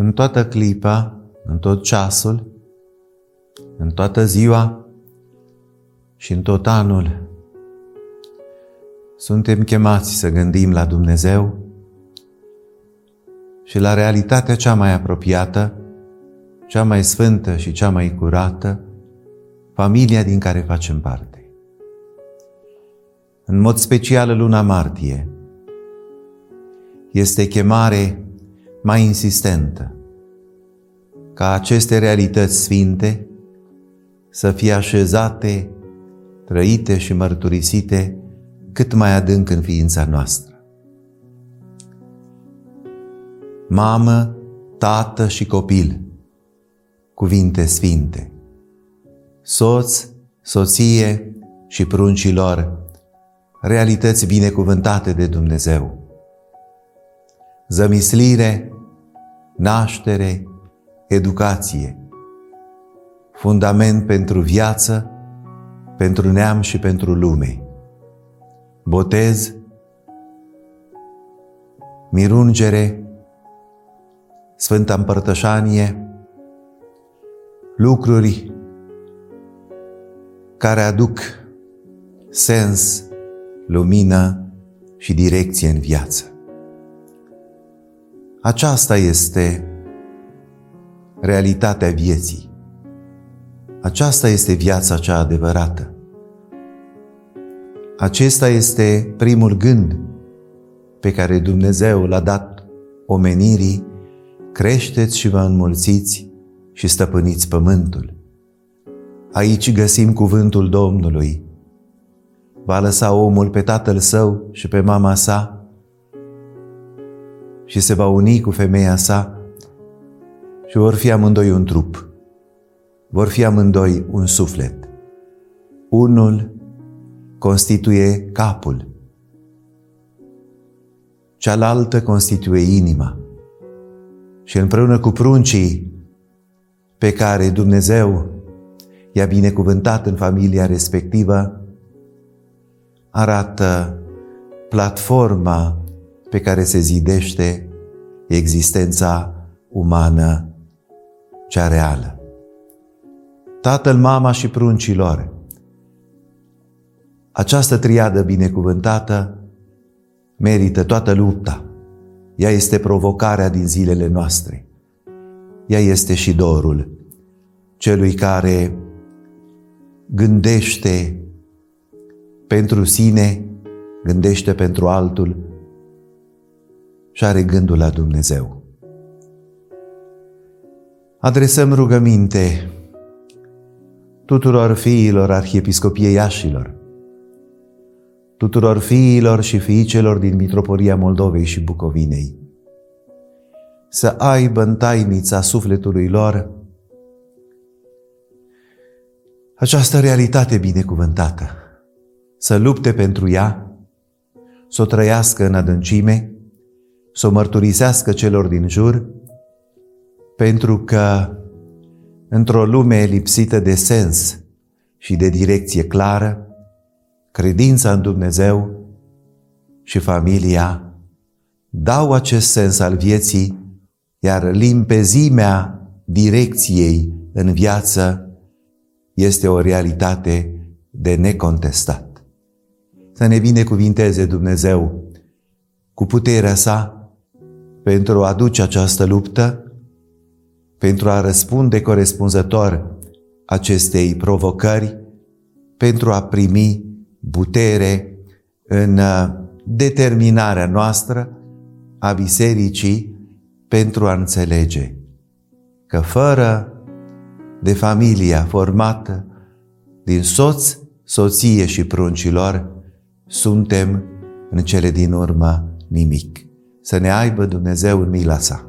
În toată clipa, în tot ceasul, în toată ziua și în tot anul, suntem chemați să gândim la Dumnezeu și la realitatea cea mai apropiată, cea mai sfântă și cea mai curată, familia din care facem parte. În mod special luna martie este chemare mai insistentă ca aceste realități sfinte să fie așezate, trăite și mărturisite cât mai adânc în ființa noastră. Mamă, tată și copil, cuvinte sfinte, soț, soție și pruncilor, realități binecuvântate de Dumnezeu. Zămislire, naștere, educație, fundament pentru viață, pentru neam și pentru lume. Botez, mirungere, Sfânta Împărtășanie, lucruri care aduc sens, lumină și direcție în viață. Aceasta este realitatea vieții. Aceasta este viața cea adevărată. Acesta este primul gând pe care Dumnezeu l-a dat omenirii, creșteți și vă înmulțiți și stăpâniți pământul. Aici găsim cuvântul Domnului. Va lăsa omul pe tatăl său și pe mama sa și se va uni cu femeia sa și vor fi amândoi un trup. Vor fi amândoi un suflet. Unul constituie capul, cealaltă constituie inima. Și împreună cu pruncii pe care Dumnezeu i-a binecuvântat în familia respectivă, arată platforma pe care se zidește existența umană cea reală. Tatăl, mama și pruncilor. Această triadă binecuvântată merită toată lupta. Ea este provocarea din zilele noastre. Ea este și dorul celui care gândește pentru sine, gândește pentru altul și are gândul la Dumnezeu. Adresăm rugăminte tuturor fiilor Arhiepiscopiei Iașilor, tuturor fiilor și fiicelor din Mitropolia Moldovei și Bucovinei, să aibă în tainița sufletului lor această realitate binecuvântată, să lupte pentru ea, să o trăiască în adâncime, să o mărturisească celor din jur, pentru că într-o lume lipsită de sens și de direcție clară, credința în Dumnezeu și familia dau acest sens al vieții, iar limpezimea direcției în viață este o realitate de necontestat. Să ne binecuvinteze Dumnezeu cu puterea sa pentru a aduce această luptă, pentru a răspunde corespunzător acestei provocări, pentru a primi putere în uh, determinarea noastră a bisericii pentru a înțelege că fără de familia formată din soț, soție și pruncilor, suntem în cele din urmă nimic. Să ne aibă Dumnezeu în mila sa.